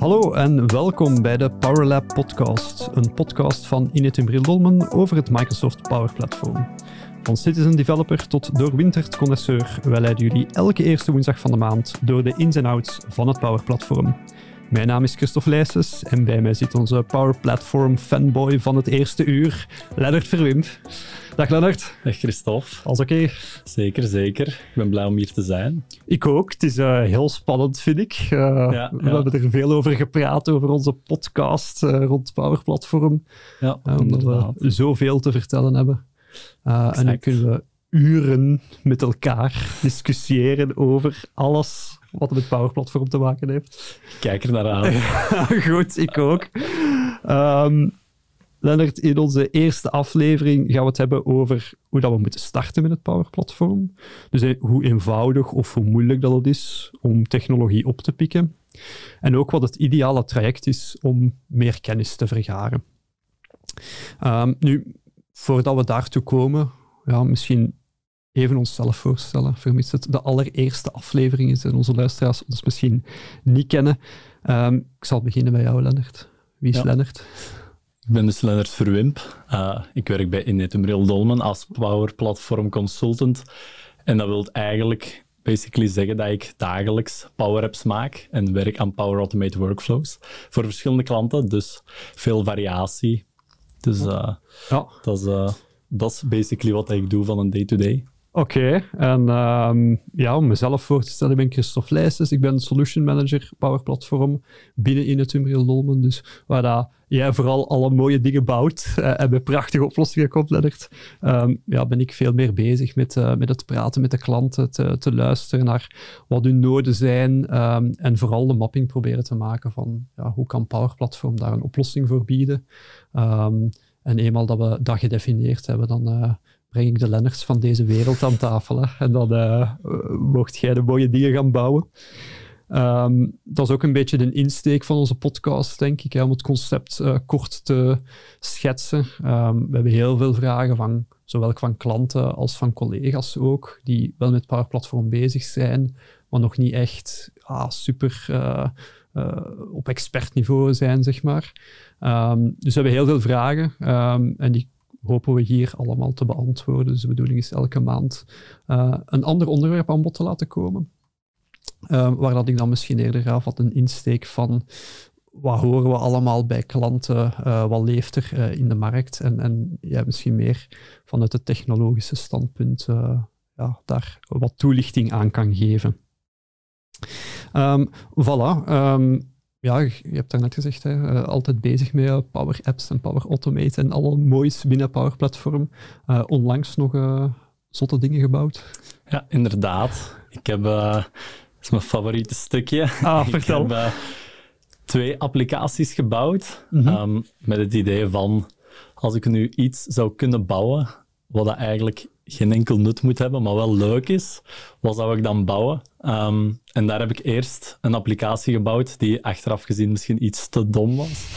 Hallo en welkom bij de PowerLab podcast, een podcast van Inetum Dolmen over het Microsoft Power Platform. Van citizen developer tot doorwinterd connoisseur, wij leiden jullie elke eerste woensdag van de maand door de ins en outs van het Power Platform. Mijn naam is Christophe Leijsens en bij mij zit onze Power Platform fanboy van het eerste uur, Lennart Verwimp. Dag Lennart. Dag Christophe. Alles oké? Zeker, zeker. Ik ben blij om hier te zijn. Ik ook. Het is uh, heel spannend, vind ik. Uh, ja, we hebben er veel over gepraat, over onze podcast uh, rond Power Platform. Ja, omdat we zoveel te vertellen hebben. en nu kunnen we uren met elkaar discussiëren over alles wat met Power Platform te maken heeft. Kijk er naar aan. Goed, ik ook. Um, Lennart, in onze eerste aflevering gaan we het hebben over hoe dat we moeten starten met het Power Platform. Dus eh, hoe eenvoudig of hoe moeilijk dat het is om technologie op te pikken. En ook wat het ideale traject is om meer kennis te vergaren. Um, nu, voordat we daartoe komen, ja, misschien even onszelf voorstellen, vermits het de allereerste aflevering is en onze luisteraars ons misschien niet kennen. Um, ik zal beginnen bij jou, Lennart. Wie is ja. Lennart? Ik ben dus Lennart Verwimp. Uh, ik werk bij Inetum Real Dolmen als Power Platform Consultant. En dat wil eigenlijk basically zeggen dat ik dagelijks Power Apps maak en werk aan Power Automate Workflows voor verschillende klanten. Dus veel variatie. Dus uh, ja. dat, is, uh, dat is basically wat ik doe van een day-to-day. day Oké, en um, ja, om mezelf voor te stellen, ik ben Christophe Leijsens. Ik ben Solution Manager Power Platform binnen in het Umbriel. Dus waar dat jij vooral alle mooie dingen bouwt uh, en met prachtige oplossingen komt, um, ja, ben ik veel meer bezig met, uh, met het praten met de klanten, te, te luisteren naar wat hun noden zijn um, en vooral de mapping proberen te maken van ja, hoe kan Power Platform daar een oplossing voor bieden. en eenmaal dat we dat gedefinieerd hebben, dan... Uh, breng ik de Lennarts van deze wereld aan tafel. En dan uh, mocht jij de mooie dingen gaan bouwen. Um, dat is ook een beetje de insteek van onze podcast, denk ik, hè, om het concept uh, kort te schetsen. Um, we hebben heel veel vragen van zowel van klanten als van collega's ook, die wel met Power Platform bezig zijn, maar nog niet echt ah, super uh, op expertniveau zijn, zeg maar. Um, dus we hebben heel veel vragen en die hopen we hier allemaal te beantwoorden. Dus de bedoeling is elke maand uh, een ander onderwerp aan bod te laten komen. Uh, waar dat ik dan misschien eerder ga wat een insteek van wat horen we allemaal bij klanten, uh, wat leeft er in de markt en, en ja, misschien meer vanuit het technologische standpunt ja, daar wat toelichting aan kan geven. Um, voilà. Um, ja, je hebt daarnet gezegd, hè, uh, altijd bezig met uh, Power Apps en Power Automate en alle moois binnen Power Platform. Uh, onlangs nog zotte dingen gebouwd. Ja, inderdaad. Ik heb, dat is mijn favoriete stukje. Ah, vertel. Ik heb twee applicaties gebouwd mm -hmm. um, met het idee van, als ik nu iets zou kunnen bouwen, wat dat eigenlijk geen enkel nut moet hebben, maar wel leuk is, wat zou ik dan bouwen? Um, en daar heb ik eerst een applicatie gebouwd die achteraf gezien misschien iets te dom was.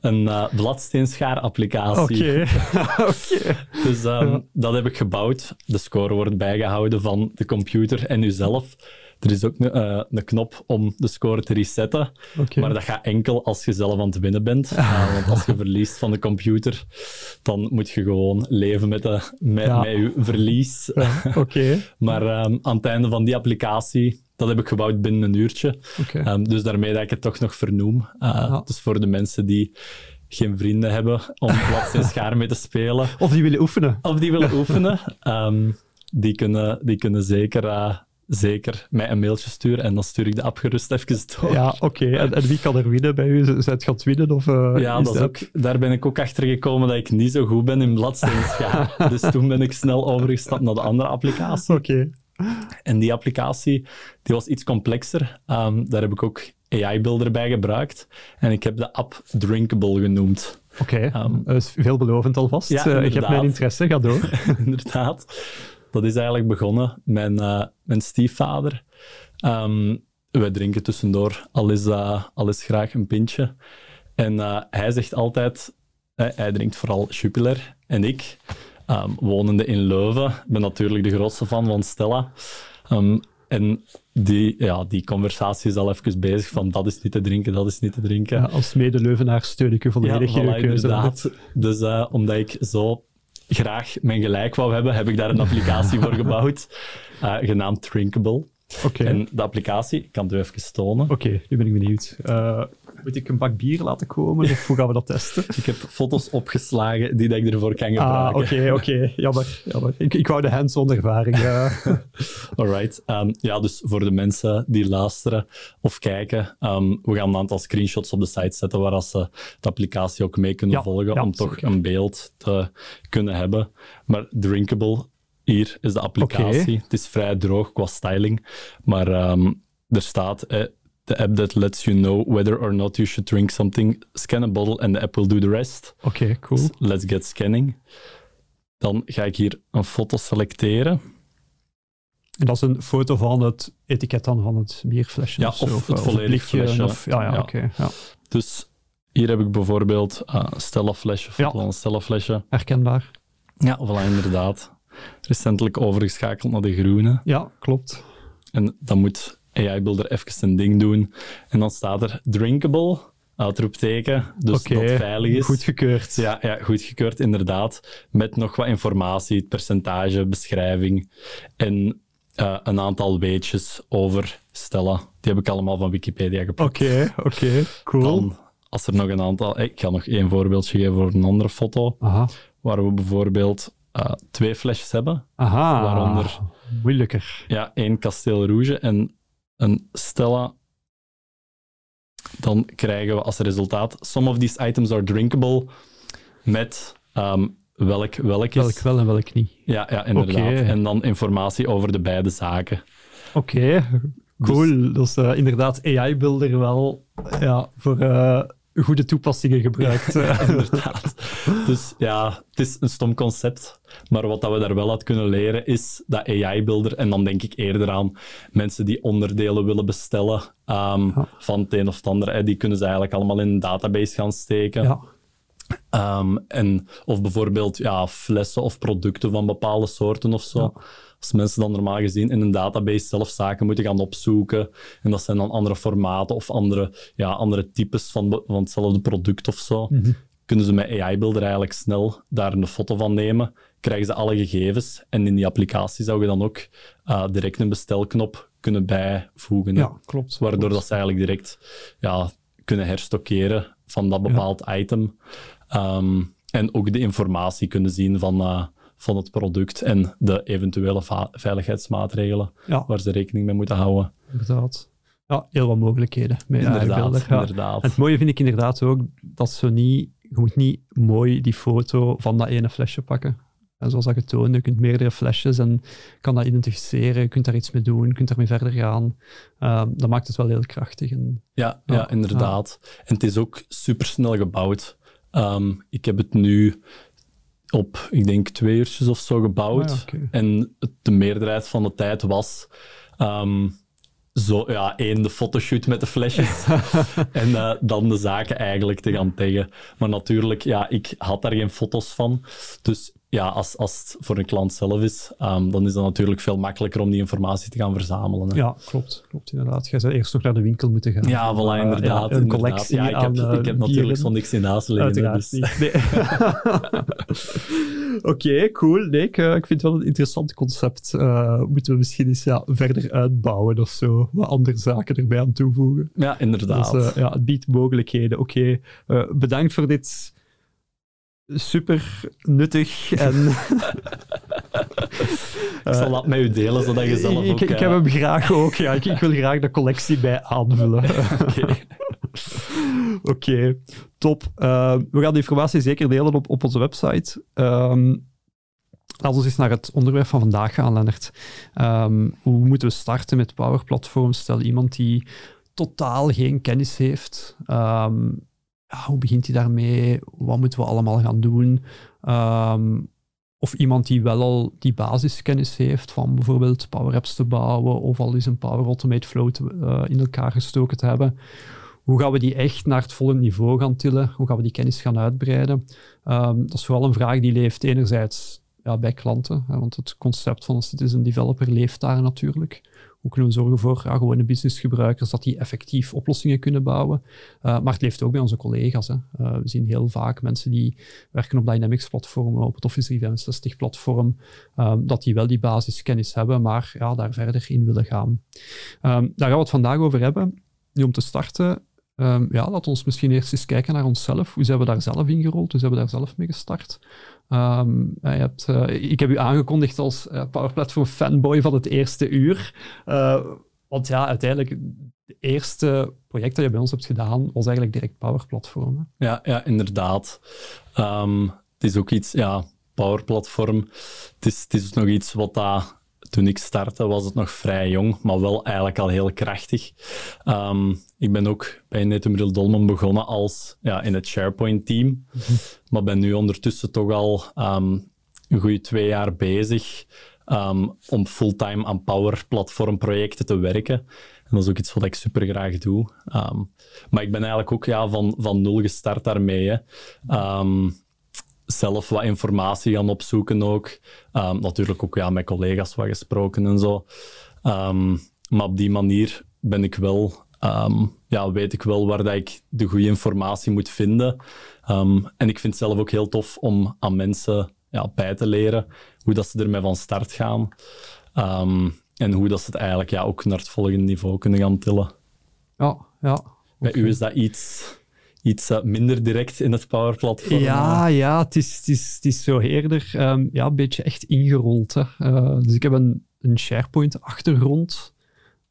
Een uh, bladsteenschaar-applicatie. Oké. Okay. dus um, ja. dat heb ik gebouwd. De score wordt bijgehouden van de computer en uzelf. Er is ook een, uh, een knop om de score te resetten. Okay. Maar dat gaat enkel als je zelf aan het winnen bent. Uh, want als je verliest van de computer, dan moet je gewoon leven met, de, met, ja. met je verlies. Ja, okay. maar um, aan het einde van die applicatie, dat heb ik gebouwd binnen een uurtje. Okay. Um, dus daarmee dat ik het toch nog vernoem. Uh, ja. Dus voor de mensen die geen vrienden hebben om plat en schaar mee te spelen. Of die willen oefenen. Of die willen oefenen. Um, die, kunnen, die kunnen zeker zeker mij een mailtje sturen en dan stuur ik de app gerust even door. Ja, oké. Okay. En, en, wie kan er winnen bij u? Zijn het gaat winnen? Of, uh, ja, dat dat... Ook, daar ben ik ook achter gekomen dat ik niet zo goed ben in bladsteenschaar. dus toen ben ik snel overgestapt naar de andere applicatie. Oké. Okay. En die applicatie die was iets complexer. Um, daar heb ik ook AI-beelden bij gebruikt. En ik heb de app Drinkable genoemd. Oké, okay. um, dat is veelbelovend alvast. Ja, uh, ik heb mijn interesse, ga door. inderdaad dat is eigenlijk begonnen. Mijn, uh, mijn stiefvader. Um, wij drinken tussendoor al is, uh, al is graag een pintje. En uh, hij zegt altijd, hij drinkt vooral Jupiler. En ik, um, wonende in Leuven, ben natuurlijk de grootste fan van Stella. Um, en die, ja, die conversatie is al even bezig van dat is niet te drinken, dat is niet te drinken. Ja, als mede-Leuvenaar steun ik u volledig Ja, voilà, inderdaad. Dus eh, omdat ik zo graag mijn gelijk wou hebben, heb ik daar een applicatie voor gebouwd, eh, genaamd Drinkable. Oké, En de applicatie, ik kan het u even tonen. Oké, nu ben ik benieuwd. Eh, moet ik een bak bier laten komen of hoe gaan we dat testen? Ik heb foto's opgeslagen die dat ik ervoor kan Ah, gebruiken. oké, oké. Jammer, jammer. Ik, ik wou de hands-on ervaring. eh. Alright. Ehm, ja, dus voor de mensen die luisteren of kijken, ehm, we gaan een aantal screenshots op de site zetten waar als ze de applicatie ook mee kunnen Ja, volgen, ja, om toch zeker. een beeld te kunnen hebben. Maar Drinkable, hier is de applicatie. Het is vrij droog qua styling, maar ehm, er staat... Eh, The app that lets you know whether or not you should drink something. Scan a bottle and the app will do the rest. Oké, cool. Let's get scanning. Dan ga ik hier een foto selecteren. En dat is een foto van het etiket dan van het bierflesje Ja, of zo, of het eh, volledig blikje, flesje. Of, ja, ja, Ja. oké. ja. Dus hier heb ik bijvoorbeeld eh, een Stella-flesje, foto Ja. van een Stella-flesje. Herkenbaar. Ja, voilà, inderdaad. Recentelijk overgeschakeld naar de groene. Ja, klopt. En dan moet AI-builder even zijn ding doen. En dan staat er drinkable, uitroepteken, dus Oké, dat veilig is. goedgekeurd. Ja, ja, goedgekeurd, inderdaad. Met nog wat informatie, het percentage, beschrijving en eh, een aantal weetjes over Stella. Die heb ik allemaal van Wikipedia gepakt. Oké, oké, cool. Dan, als er nog een aantal... Ik ga nog één voorbeeldje geven voor een andere foto, Aha, waar we bijvoorbeeld eh, twee flesjes hebben. aha. Waaronder- Moeilijker. Ja, één Castel Rouge en een Stella. Dan krijgen we als resultaat... Some of these items are drinkable met ehm, welk welk is. Welk wel en welk niet. Ja, ja, inderdaad. En dan informatie over de beide zaken. Oké, cool. Dat is eh, inderdaad AI-builder wel ja, voor eh, goede toepassingen gebruikt. eh. inderdaad. Dus ja, het is een stom concept. Maar wat dat we daar wel uit kunnen leren is dat AI-builder, en dan denk ik eerder aan mensen die onderdelen willen bestellen ehm, Ja. van het een of het ander, hè, die kunnen ze eigenlijk allemaal in een database gaan steken. ja, Ehm, en, of bijvoorbeeld ja, flessen of producten van bepaalde soorten of zo. Ja. Als mensen dan normaal gezien in een database zelf zaken moeten gaan opzoeken, en dat zijn dan andere formaten of andere, ja, andere types van, van hetzelfde product of zo, Mhm. kunnen ze met AI-builder eigenlijk snel daar een foto van nemen, krijgen ze alle gegevens en in die applicatie zou je dan ook eh, direct een bestelknop kunnen bijvoegen. ja, klopt. Waardoor klopt. dat ze eigenlijk direct ja, kunnen herstockeren van dat bepaald item. Ehm, en ook de informatie kunnen zien van, eh, van het product en de eventuele veiligheidsmaatregelen Ja, waar ze rekening mee moeten houden. inderdaad. Ja, heel wat mogelijkheden met Inderdaad. Ja. inderdaad. En het mooie vind ik inderdaad ook dat ze niet, je moet niet mooi die foto van dat ene flesje pakken. En zoals dat getoond, je kunt meerdere flesjes en kan dat identificeren, je kunt daar iets mee doen, je kunt daarmee verder gaan. Ehm, dat maakt het wel heel krachtig. En, Ja, ja, Ja, inderdaad. En het is ook supersnel gebouwd. Ehm, ik heb het nu op, ik denk, twee uurtjes of zo gebouwd. Ah ja. En de meerderheid van de tijd was ehm, zo, ja, één, de fotoshoot met de flesjes. en eh, dan de zaken eigenlijk te gaan taggen. Maar natuurlijk, ja, ik had daar geen foto's van. Dus ja, als, als het voor een klant zelf is, ehm, dan is dat natuurlijk veel makkelijker om die informatie te gaan verzamelen. hè. ja, klopt, klopt inderdaad. Jij zou eerst nog naar de winkel moeten gaan. Ja, voilà, eh, inderdaad. ja, een inderdaad. collectie Ja, ik heb, aan, eh, ik heb natuurlijk zo niks in huis liggen. Dus. Nee. Oké, cool. Nee, ik, eh, ik vind het wel een interessant concept. Moeten we misschien eens ja, verder uitbouwen of zo. Wat andere zaken erbij aan toevoegen. Ja, inderdaad. Dus, ja, het biedt mogelijkheden. Oké, bedankt voor dit super nuttig en... ik zal dat met u delen, zodat je zelf ik, ook... ik eh, heb hem graag ook, ja. Ik, ik wil graag de collectie bij aanvullen. oké. Top. Eh, we gaan de informatie zeker delen op, op onze website. Ehm, laten we eens naar het onderwerp van vandaag gaan, Lennart. Ehm, hoe moeten we starten met Power Platform? Stel iemand die totaal geen kennis heeft. Ehm, hoe begint hij daarmee? Wat moeten we allemaal gaan doen? Ehm, of iemand die wel al die basiskennis heeft van bijvoorbeeld Power Apps te bouwen of al eens een Power Automate Flow eh, in elkaar gestoken te hebben. Hoe gaan we die echt naar het volle niveau gaan tillen? Hoe gaan we die kennis gaan uitbreiden? Ehm, dat is vooral een vraag die leeft enerzijds ja, bij klanten, hè, want het concept van een citizen developer leeft daar natuurlijk. Hoe kunnen we zorgen voor gewone businessgebruikers dat die effectief oplossingen kunnen bouwen? Uh, maar het leeft ook bij onze collega's. Hè. Uh, we zien heel vaak mensen die werken op Dynamics-platformen, op het Office 365-platform, um, dat die wel die basiskennis hebben, maar ja, daar verder in willen gaan. Daar gaan we het vandaag over hebben. Nu om te starten, um, ja, laten we ons misschien eerst eens kijken naar onszelf. Hoe zijn we daar zelf ingerold? Hoe zijn we daar zelf mee gestart? Hebt, uh, ik heb u aangekondigd als uh, Power Platform fanboy van het eerste uur. Uh, want ja, uiteindelijk, het eerste project dat je bij ons hebt gedaan, was eigenlijk direct Power Platform. Ja, ja, inderdaad. Um, het is ook iets, ja, Power Platform. Het is, het is nog iets wat daar toen ik startte was het nog vrij jong, maar wel eigenlijk al heel krachtig. Um, ik ben ook bij Netumbril Dolman begonnen als ja, in het SharePoint-team, maar ben nu ondertussen toch al um, een goede twee jaar bezig um, om fulltime aan Power-platform-projecten te werken. En dat is ook iets wat ik super graag doe. maar ik ben eigenlijk ook ja, van, van nul gestart daarmee. Zelf wat informatie gaan opzoeken ook. Um, natuurlijk ook ja, met collega's wat gesproken en zo. Um, maar op die manier ben ik wel, um, ja, weet ik wel waar dat ik de goede informatie moet vinden. en ik vind het zelf ook heel tof om aan mensen ja, bij te leren hoe dat ze ermee van start gaan. en hoe dat ze het eigenlijk ja, ook naar het volgende niveau kunnen gaan tillen. Ja, ja. Bij u is dat iets iets uh, minder direct in het Power Platform. Ja, ja het, is, het, is, het is zo eerder um, ja, een beetje echt ingerold. Hè. Uh, dus ik heb een, een SharePoint-achtergrond.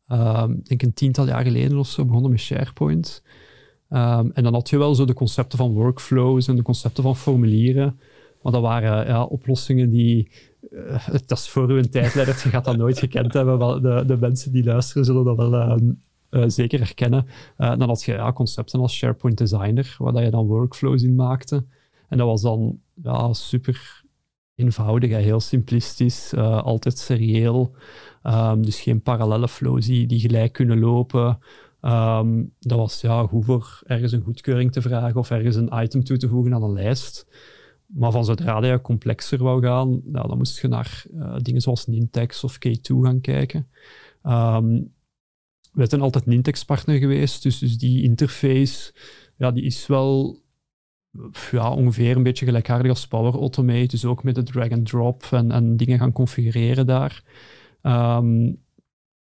Um, ik denk een tiental jaar geleden of zo begonnen met SharePoint. Um, en dan had je wel zo de concepten van workflows en de concepten van formulieren. Maar dat waren ja, oplossingen die... Uh, dat is voor uw tijd, je gaat dat nooit gekend hebben. De, de mensen die luisteren zullen dat wel uh, zeker herkennen. Uh, dan had je ja, concepten als SharePoint Designer, waar je dan workflows in maakte. En dat was dan ja, super eenvoudig, heel simplistisch, uh, altijd serieel. Um, dus geen parallele flows die, die gelijk kunnen lopen. Um, dat was ja, goed voor ergens een goedkeuring te vragen of ergens een item toe te voegen aan een lijst. Maar van zodra je complexer wou gaan, nou, dan moest je naar dingen zoals Nintex of K2 gaan kijken. Um, we zijn altijd een Intex-partner geweest, dus, dus die interface ja, die is wel ja, ongeveer een beetje gelijkaardig als Power Automate, dus ook met de drag-and-drop en, en dingen gaan configureren daar. Um,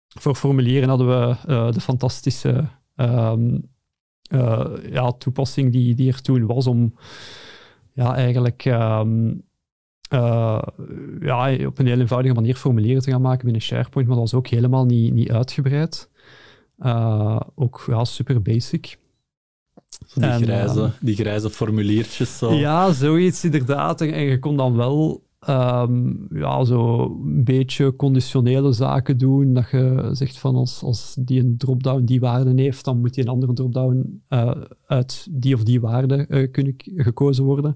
voor formulieren hadden we uh, de fantastische um, uh, ja, toepassing die, die er toen was om ja, eigenlijk um, uh, ja, op een heel eenvoudige manier formulieren te gaan maken binnen SharePoint, maar dat was ook helemaal niet, niet uitgebreid. Uh, ook ja, super basic. die, en, grijze, uh, die grijze formuliertjes. Zo. Ja, zoiets inderdaad. En, en je kon dan wel um, ja, zo een beetje conditionele zaken doen. Dat je zegt van als, als die een drop-down die waarde heeft, dan moet die een andere drop-down uh, uit die of die waarde kunnen gekozen worden.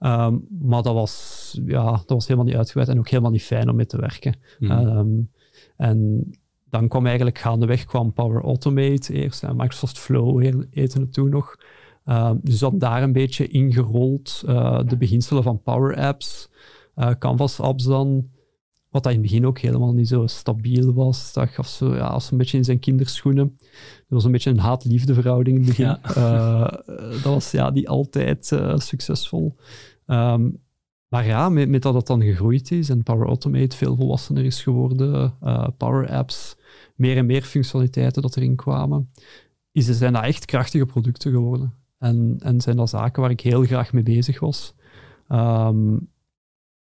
Um, maar dat was, ja, dat was helemaal niet uitgebreid en ook helemaal niet fijn om mee te werken. Mm. Um, en dan kwam eigenlijk gaandeweg kwam Power Automate eerst en Microsoft Flow heette het toen nog. Uh, dus dat daar een beetje ingerold, uh, de beginselen van Power Apps, uh, Canvas apps dan, wat dat in het begin ook helemaal niet zo stabiel was. Dat gaf zo, ja, als een beetje in zijn kinderschoenen. Dat was een beetje een haat-liefde verhouding in het begin. Ja. dat was ja, niet altijd succesvol. Um, maar ja, met, met, dat het dan gegroeid is en Power Automate veel volwassener is geworden, Power Apps meer en meer functionaliteiten dat erin kwamen, is, zijn dat echt krachtige producten geworden. En, en zijn dat zaken waar ik heel graag mee bezig was. Um,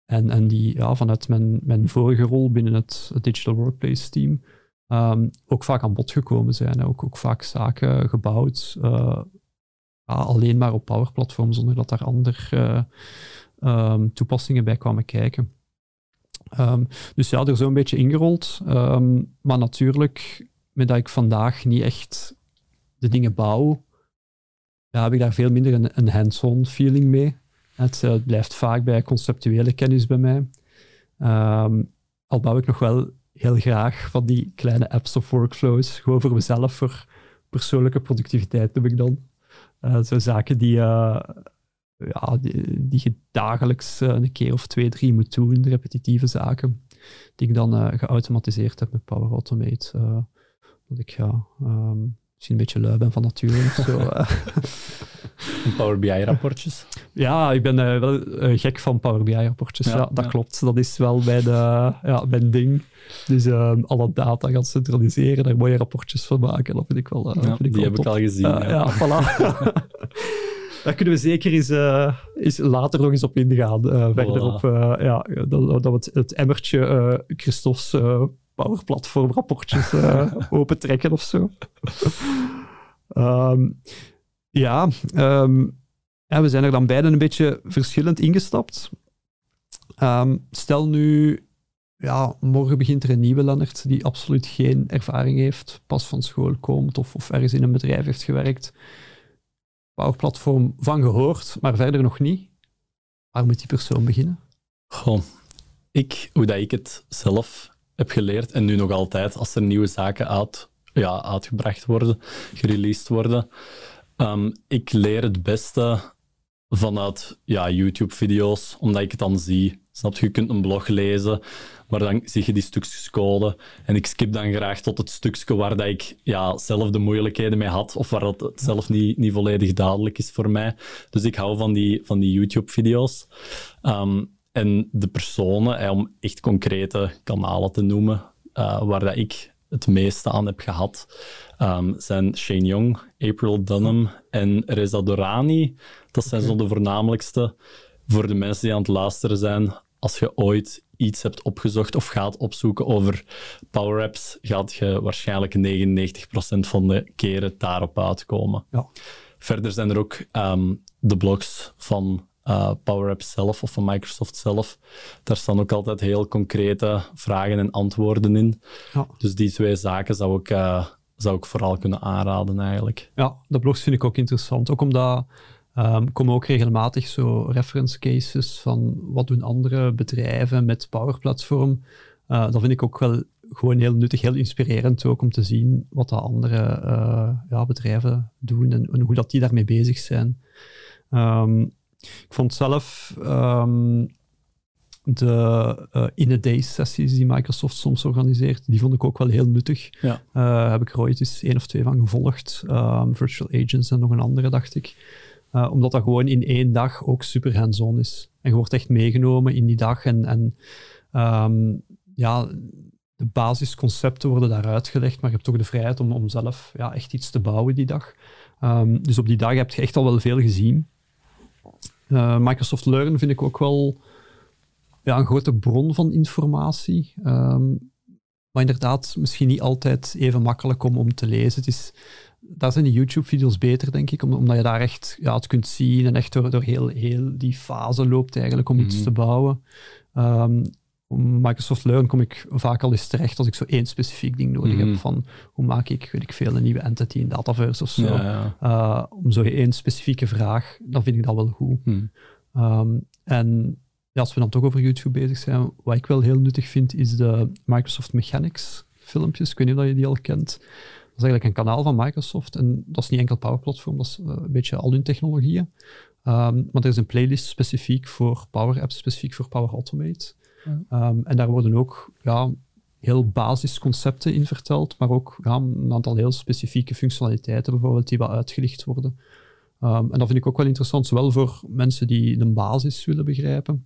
en, en die ja, vanuit mijn, mijn vorige rol binnen het, Digital Workplace team um, ook vaak aan bod gekomen zijn. Ook, ook vaak zaken gebouwd, uh, ja, alleen maar op Power Platform, zonder dat daar andere uh, um, toepassingen bij kwamen kijken. Um, dus ja, er zo een beetje ingerold. Um, maar natuurlijk, met dat ik vandaag niet echt de dingen bouw, heb ik daar veel minder een, hands-on feeling mee. Het, uh, blijft vaak bij conceptuele kennis bij mij. Um, al bouw ik nog wel heel graag van die kleine apps of workflows, gewoon voor mezelf, voor persoonlijke productiviteit heb ik dan. Uh, zo zaken die, uh, ja, die, die je dagelijks eh, een keer of twee, drie moet doen, repetitieve zaken. die ik dan uh, geautomatiseerd heb met Power Automate. Uh, dat ik ja, um, misschien een beetje lui ben van nature. zo, Power BI-rapportjes? Ja, ik ben uh, wel gek van Power BI-rapportjes. Ja, dat klopt. Dat is wel mijn, ja, mijn ding. Dus ehm, alle data gaan centraliseren, daar mooie rapportjes van maken. Dat vind ik wel. vind ik die heb ik al gezien. ja, voilà. Daar kunnen we zeker eens, uh, eens later nog eens op ingaan. Uh, verder op uh, ja, dat, dat we het, het emmertje Christoph's Power Platform rapportjes opentrekken of zo. um, ja, um, ja, we zijn er dan beiden een beetje verschillend ingestapt. Um, stel nu, ja, morgen begint er een nieuwe Lennart die absoluut geen ervaring heeft, pas van school komt of, of ergens in een bedrijf heeft gewerkt. Platform van gehoord, maar verder nog niet. Waar moet die persoon beginnen? Goh, ik, hoe dat ik het zelf heb geleerd en nu nog altijd, als er nieuwe zaken uit, ja, uitgebracht worden, gereleased worden, um, ik leer het beste vanuit ja, YouTube-video's, omdat ik het dan zie. Snap je? Je kunt een blog lezen, maar dan zie je die stukjes code. En ik skip dan graag tot het stukje waar dat ik ja, zelf de moeilijkheden mee had, of waar dat het zelf niet, niet volledig duidelijk is voor mij. Dus ik hou van die, van die YouTube-video's. Ehm, en de personen, om echt concrete kanalen te noemen, uh, waar dat ik het meeste aan heb gehad, um, zijn Shane Young, April Dunham en Reza Dorani. Dat zijn zo de voornamelijkste voor de mensen die aan het luisteren zijn. Als je ooit iets hebt opgezocht of gaat opzoeken over Power Apps, gaat je waarschijnlijk 99% van de keren daarop uitkomen. Ja. Verder zijn er ook ehm, de blogs van uh, Power Apps zelf of van Microsoft zelf. Daar staan ook altijd heel concrete vragen en antwoorden in. Ja. Dus die twee zaken zou ik, uh, zou ik vooral kunnen aanraden eigenlijk. Ja, de blogs vind ik ook interessant. Ook omdat Um, komen ook regelmatig zo reference cases van wat doen andere bedrijven met Power Platform. Uh, dat vind ik ook wel gewoon heel nuttig, heel inspirerend ook om te zien wat de andere uh, ja, bedrijven doen en, en, hoe dat die daarmee bezig zijn. Um, ik vond zelf um, de uh, in-a-day-sessies die Microsoft soms organiseert, die vond ik ook wel heel nuttig. Ja. Heb ik er ooit eens één of twee van gevolgd. Virtual Agents en nog een andere, dacht ik. Uh, omdat dat gewoon in één dag ook super hands-on is. En je wordt echt meegenomen in die dag. En, en um, ja, de basisconcepten worden daar uitgelegd, maar je hebt toch de vrijheid om, om zelf ja, echt iets te bouwen die dag. Um, dus op die dag heb je echt al wel veel gezien. Uh, Microsoft Learn vind ik ook wel ja, een grote bron van informatie. Um, maar inderdaad, misschien niet altijd even makkelijk om, om te lezen. Het is, daar zijn die YouTube-video's beter, denk ik, omdat je daar echt ja, het kunt zien en echt door, door heel, heel die fase loopt eigenlijk om iets mhm. te bouwen. Um, Microsoft Learn kom ik vaak al eens terecht als ik zo één specifiek ding nodig heb mhm. van hoe maak ik, weet ik veel, een nieuwe entity in Dataverse of zo. Uh, om zo één specifieke vraag, dan vind ik dat wel goed. Mhm. Ehm, en ja, als we dan toch over YouTube bezig zijn, wat ik wel heel nuttig vind, is de Microsoft Mechanics filmpjes. Ik weet niet of je die al kent. Dat is eigenlijk een kanaal van Microsoft. En dat is niet enkel Power Platform, dat is uh, een beetje al hun technologieën. Um, maar er is een playlist specifiek voor Power Apps, specifiek voor Power Automate. Um, en daar worden ook ja, heel basisconcepten in verteld, maar ook ja, een aantal heel specifieke functionaliteiten bijvoorbeeld die wat uitgelicht worden. Um, en dat vind ik ook wel interessant, zowel voor mensen die de basis willen begrijpen,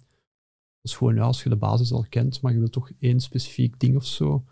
als gewoon ja, als je de basis al kent, maar je wilt toch één specifiek ding of zo,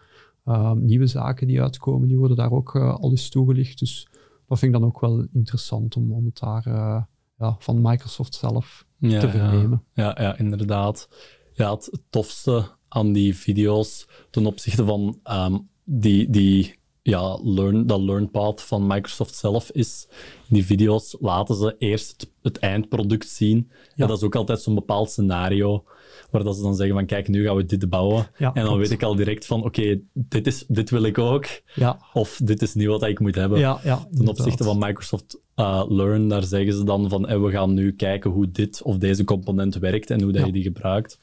Ehm, nieuwe zaken die uitkomen, die worden daar ook uh, al eens toegelicht. Dus dat vind ik dan ook wel interessant om, om het daar uh, ja, van Microsoft zelf te vernemen. Ja, ja, inderdaad. Ja, het tofste aan die video's ten opzichte van um, die, die ja, learn, dat learn path van Microsoft zelf is. In die video's laten ze eerst het, eindproduct zien. Ja. dat is ook altijd zo'n bepaald scenario waar dat ze dan zeggen van kijk, nu gaan we dit bouwen. en dan weet ik al direct van oké, dit dit, dit wil ik ook. Ja. Of dit is niet wat ik moet hebben. Ja, ja, Ten opzichte van Microsoft uh, Learn, daar zeggen ze dan van we gaan nu kijken hoe dit of deze component werkt en hoe dat je die gebruikt.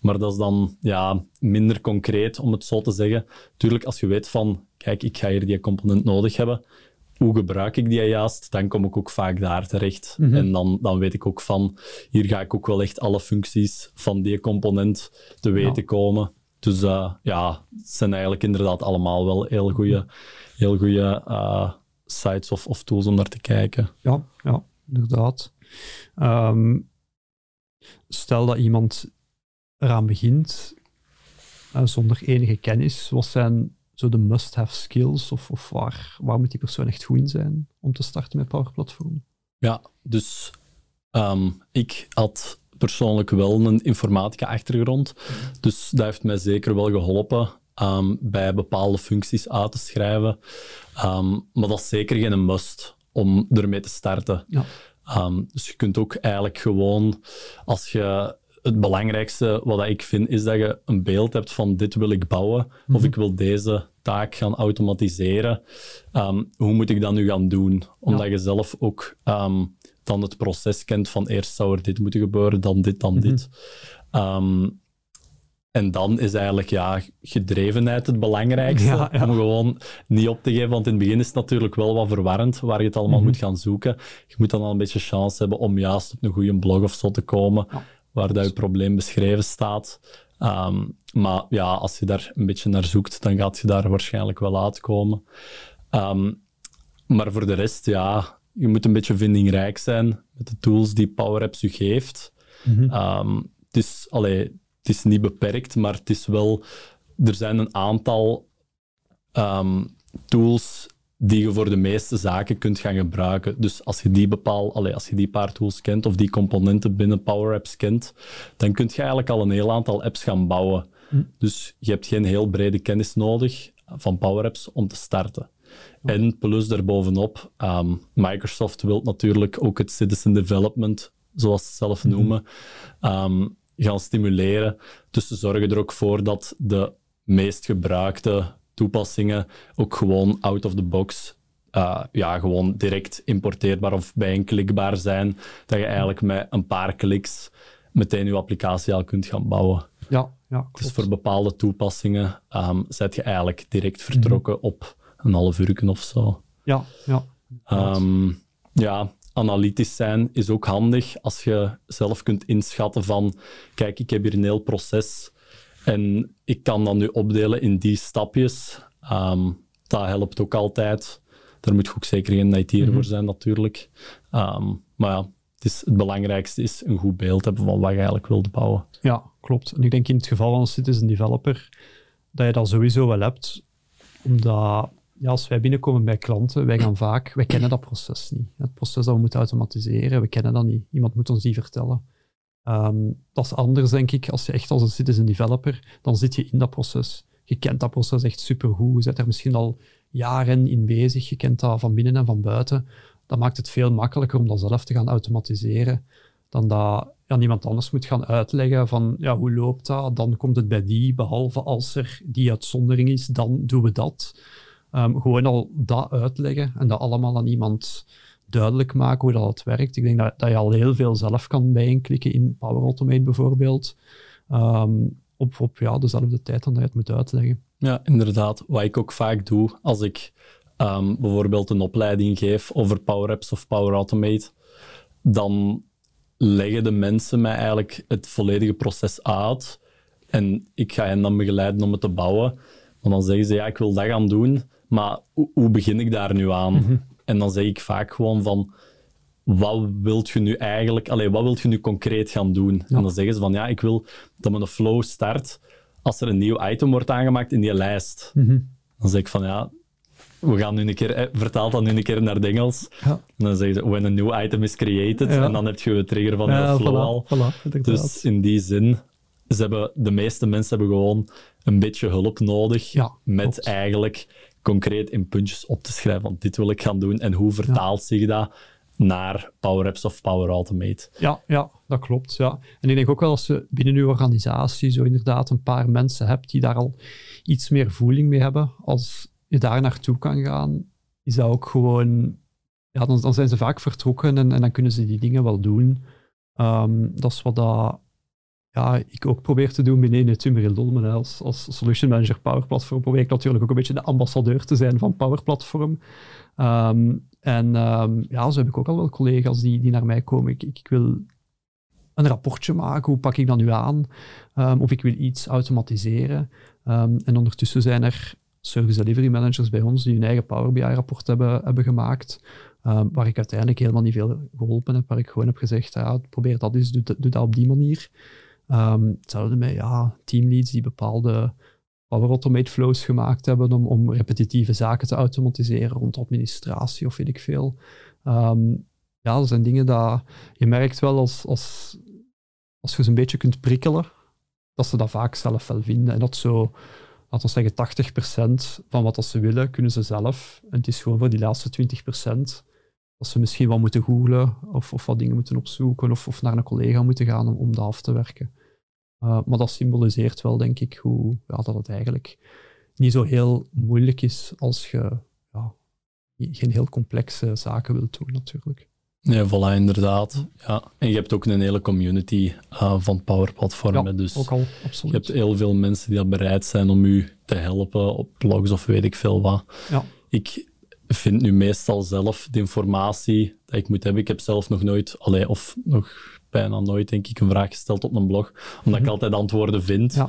Maar dat is dan ja, minder concreet, om het zo te zeggen. Tuurlijk, als je weet van kijk, ik ga hier die component nodig hebben hoe gebruik ik die juist, dan kom ik ook vaak daar terecht. Mhm. En dan, dan weet ik ook van, hier ga ik ook wel echt alle functies van die component te weten komen. Dus uh, ja, het zijn eigenlijk inderdaad allemaal wel heel goede heel goede uh, sites of, of, tools om naar te kijken. Ja, ja inderdaad. Um, stel dat iemand eraan begint uh, zonder enige kennis, wat zijn zo de must-have skills of, of waar, waar moet die persoon echt goed in zijn om te starten met Power Platform? Ja, dus um, ik had persoonlijk wel een informatica-achtergrond. Dus dat heeft mij zeker wel geholpen um, bij bepaalde functies uit te schrijven. Um, maar dat is zeker geen must om ermee te starten. Ja. dus je kunt ook eigenlijk gewoon, als je het belangrijkste wat ik vind, is dat je een beeld hebt van dit wil ik bouwen of mhm. ik wil deze taak gaan automatiseren. hoe moet ik dat nu gaan doen? Omdat je zelf ook dan het proces kent van eerst zou er dit moeten gebeuren, dan dit, dan mhm. dit. Um, en dan is eigenlijk ja, gedrevenheid het belangrijkste. Om gewoon niet op te geven. Want in het begin is het natuurlijk wel wat verwarrend waar je het allemaal mhm. moet gaan zoeken. Je moet dan al een beetje chance hebben om juist op een goede blog of zo te komen. Waar dat je probleem beschreven staat. Ehm, maar ja, als je daar een beetje naar zoekt, dan gaat je daar waarschijnlijk wel uitkomen. Um, maar voor de rest, ja, je moet een beetje vindingrijk zijn met de tools die Power Apps je geeft. Mm -hmm. het, is, allee, het is niet beperkt, maar het is wel... Er zijn een aantal ehm, tools die je voor de meeste zaken kunt gaan gebruiken. Dus als je die bepaal, als je die paar tools kent of die componenten binnen Power Apps kent, dan kun je eigenlijk al een heel aantal apps gaan bouwen. Mhm. Dus je hebt geen heel brede kennis nodig van Power Apps om te starten. En plus daarbovenop, um, Microsoft wil natuurlijk ook het citizen development, zoals ze het zelf mhm. noemen, um, gaan stimuleren. Dus ze zorgen er ook voor dat de meest gebruikte toepassingen ook gewoon out of the box uh, ja, gewoon direct importeerbaar of bijeenklikbaar zijn. Dat je eigenlijk met een paar kliks meteen je applicatie al kunt gaan bouwen. Ja, ja Dus voor bepaalde toepassingen um, zet je eigenlijk direct vertrokken mhm. op een half uur of zo. Ja, ja. Um, ja, analytisch zijn is ook handig als je zelf kunt inschatten van, kijk, ik heb hier een heel proces en ik kan dat nu opdelen in die stapjes. Um, dat helpt ook altijd. Daar moet je ook zeker geen IT'er mm voor zijn, natuurlijk. Um, maar ja, het, is, het belangrijkste is een goed beeld hebben van wat je eigenlijk wilt bouwen. Ja, klopt. En ik denk in het geval van een citizen developer dat je dat sowieso wel hebt, omdat ja, als wij binnenkomen bij klanten, wij gaan vaak, wij kennen dat proces niet. Het proces dat we moeten automatiseren, we kennen dat niet. Iemand moet ons die vertellen. Ehm, dat is anders, denk ik, als je echt als een citizen developer, dan zit je in dat proces. Je kent dat proces echt supergoed. Je bent er misschien al jaren in bezig. Je kent dat van binnen en van buiten. Dat maakt het veel makkelijker om dat zelf te gaan automatiseren dan dat ja, niemand anders moet gaan uitleggen van ja, hoe loopt dat, dan komt het bij die, behalve als er die uitzondering is, dan doen we dat. Um, gewoon al dat uitleggen en dat allemaal aan iemand duidelijk maken hoe dat werkt. Ik denk dat, dat je al heel veel zelf kan bijklikken in Power Automate bijvoorbeeld. Um, op, op ja, dezelfde tijd dan dat je het moet uitleggen. Ja, inderdaad. Wat ik ook vaak doe als ik um, bijvoorbeeld een opleiding geef over Power Apps of Power Automate, dan leggen de mensen mij eigenlijk het volledige proces uit. En ik ga hen dan begeleiden om het te bouwen. Want dan zeggen ze, ja, ik wil dat gaan doen. Maar hoe, begin ik daar nu aan? Mhm. En dan zeg ik vaak gewoon van, wat wilt je nu eigenlijk, allee, wat wilt je nu concreet gaan doen? En dan zeggen ze van, ja, ik wil dat mijn flow start als er een nieuw item wordt aangemaakt in die lijst. Mhm. Dan zeg ik van, ja, we gaan nu een keer, eh, vertaal dat nu een keer naar het Engels. Ja. En dan zeggen ze, when a new item is created, en dan heb je de trigger van je flow al. dus in die zin, ze hebben, de meeste mensen hebben gewoon een beetje hulp nodig met eigenlijk concreet in puntjes op te schrijven, want dit wil ik gaan doen en hoe vertaalt zich dat naar Power Apps of Power Automate. Ja, ja, dat klopt. Ja. En ik denk ook wel als je binnen je organisatie zo inderdaad een paar mensen hebt die daar al iets meer voeling mee hebben, als je daar naartoe kan gaan, is dat ook gewoon... Ja, dan, dan zijn ze vaak vertrokken en, en dan kunnen ze die dingen wel doen. Ehm, dat is wat dat ja, ik ook probeer te doen binnen het Tummeril Dolmen. Als, als solution manager Power Platform probeer ik natuurlijk ook een beetje de ambassadeur te zijn van Power Platform. Ehm, en um, ja, zo heb ik ook al wel collega's die, die naar mij komen. Ik, ik, wil een rapportje maken, hoe pak ik dat nu aan? Um, of ik wil iets automatiseren. En ondertussen zijn er service delivery managers bij ons die hun eigen Power BI-rapport hebben, hebben gemaakt, waar ik uiteindelijk helemaal niet veel geholpen heb, waar ik gewoon heb gezegd, ja, probeer dat eens, doe, doe dat op die manier. Hetzelfde met ja, teamleads die bepaalde Power Automate flows gemaakt hebben om, om repetitieve zaken te automatiseren rond administratie of weet ik veel. ja, dat zijn dingen dat je merkt wel als, als als je ze een beetje kunt prikkelen, dat ze dat vaak zelf wel vinden. En dat zo, laten we zeggen, 80% van wat ze willen, kunnen ze zelf. En het is gewoon voor die laatste 20% dat ze misschien wat moeten googlen of, of wat dingen moeten opzoeken of, of naar een collega moeten gaan om, om dat af te werken. Uh, maar dat symboliseert wel, denk ik, hoe, ja, dat het eigenlijk niet zo heel moeilijk is als je ja, geen heel complexe zaken wilt doen, natuurlijk. Nee, voilà, inderdaad. Ja. En je hebt ook een hele community uh, van Power-platformen. Ja, dus ook al, absoluut. Je hebt heel veel mensen die bereid zijn om u te helpen op blogs of weet ik veel wat. Ja. Ik vind nu meestal zelf de informatie dat ik moet hebben. Ik heb zelf nog nooit, allee, of nog bijna nooit, denk ik, een vraag gesteld op een blog, omdat ik mhm. altijd antwoorden vind. Ja.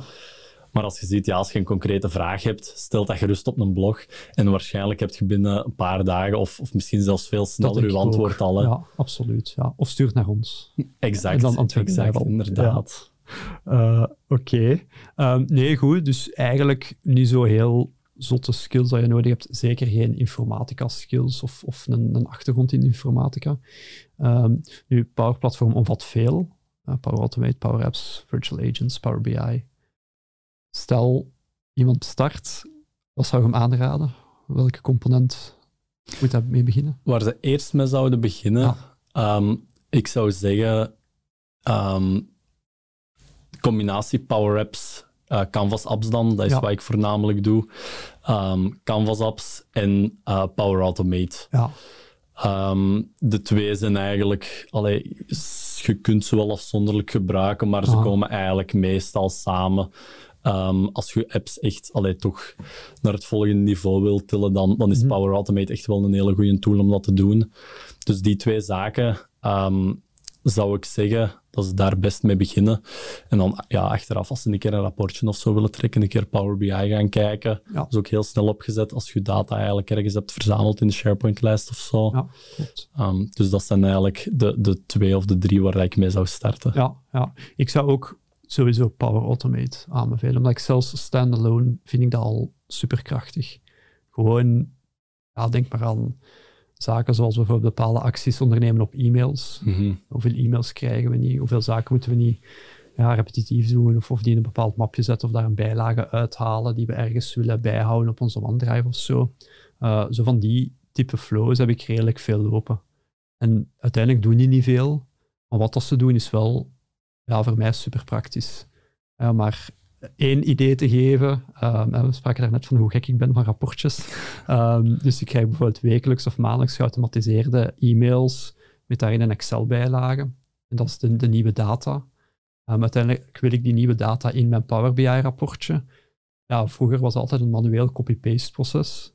Maar als je ziet, ja, als je een concrete vraag hebt, stel dat gerust op een blog. En waarschijnlijk heb je binnen een paar dagen, of, of misschien zelfs veel sneller, je antwoord al. Ja, absoluut. Ja. Of stuur naar ons. Exact, dan exact inderdaad. Uh, Oké. Ehm, nee, goed. Dus eigenlijk niet zo heel zotte skills dat je nodig hebt. Zeker geen informatica-skills of, of een, een, achtergrond in informatica. Um, nu, Power Platform omvat veel. Uh, Power Automate, Power Apps, Virtual Agents, Power BI, Stel, iemand start, wat zou je hem aanraden? Welke component moet hij mee beginnen? Waar ze eerst mee zouden beginnen, ehm, ik zou zeggen, um, combinatie Power Apps, uh, Canvas apps dan, dat is wat ik voornamelijk doe. Um, Canvas apps en uh, Power Automate. Ja. de twee zijn eigenlijk, allee, je kunt ze wel afzonderlijk gebruiken, maar ze komen eigenlijk meestal samen. Um, als je apps echt allee, toch naar het volgende niveau wilt tillen, dan, dan is mhm. Power Automate echt wel een hele goede tool om dat te doen. Dus die twee zaken um, zou ik zeggen dat ze daar best mee beginnen. En dan ja, achteraf, als ze een keer een rapportje of zo willen trekken, een keer Power BI gaan kijken. Ja. Dat is ook heel snel opgezet als je data eigenlijk ergens hebt verzameld in de SharePoint-lijst of zo. Ja. Um, dus dat zijn eigenlijk de, de twee of de drie waar ik mee zou starten. Ja, ja. ik zou ook sowieso Power Automate aanbevelen. Omdat ik zelfs standalone vind ik dat al superkrachtig. Gewoon, ja, denk maar aan zaken zoals bijvoorbeeld bepaalde acties ondernemen op e-mails. Mhm. Hoeveel e-mails krijgen we niet? Hoeveel zaken moeten we niet ja, repetitief doen? Of, of die in een bepaald mapje zetten of daar een bijlage uithalen die we ergens willen bijhouden op onze OneDrive of zo. Uh, zo van die type flows heb ik redelijk veel lopen. En uiteindelijk doen die niet veel. Maar wat dat ze doen is wel ja, voor mij super praktisch. Uh, maar één idee te geven. Uh, we spraken daar net van hoe gek ik ben van rapportjes. Um, dus ik krijg bijvoorbeeld wekelijks of maandelijks geautomatiseerde e-mails met daarin een Excel-bijlage. En dat is de, de nieuwe data. Um, uiteindelijk wil ik die nieuwe data in mijn Power BI-rapportje. Ja, vroeger was het altijd een manueel copy-paste proces.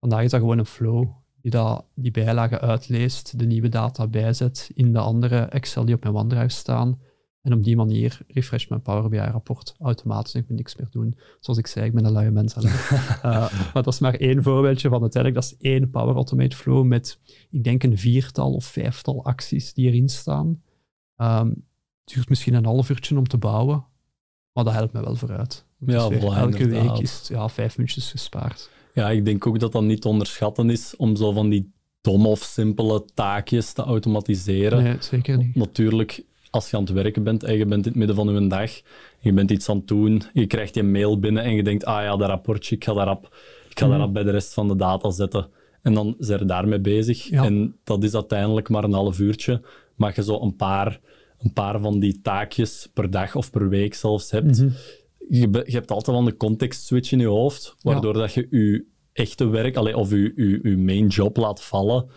Vandaag is dat gewoon een flow die dat, die bijlage uitleest, de nieuwe data bijzet in de andere Excel die op mijn OneDrive staan en op die manier refresh mijn Power BI-rapport automatisch. Ik moet niks meer doen. Zoals ik zei, ik ben een luie mens. uh, maar dat is maar één voorbeeldje van uiteindelijk. Dat is één Power Automate flow met, ik denk, een viertal of vijftal acties die erin staan. Um, het duurt misschien een half uurtje om te bouwen, maar dat helpt me wel vooruit. Ja, dus elke week is het ja, vijf minuutjes gespaard. Ja, ik denk ook dat dat niet te onderschatten is om zo van die domme of simpele taakjes te automatiseren. Nee, zeker niet. Natuurlijk als je aan het werken bent en je bent in het midden van je dag, je bent iets aan het doen, je krijgt je mail binnen en je denkt, ah ja, dat rapportje, ik ga daarop, ik ga daarop mhm. bij de rest van de data zetten. En dan zijn je daarmee bezig. En dat is uiteindelijk maar een half uurtje. Maar je zo een paar, een paar van die taakjes per dag of per week zelfs hebt. Mhm. je, je, hebt altijd wel een context switch in je hoofd, waardoor dat je je echte werk, of je, je, je main job laat vallen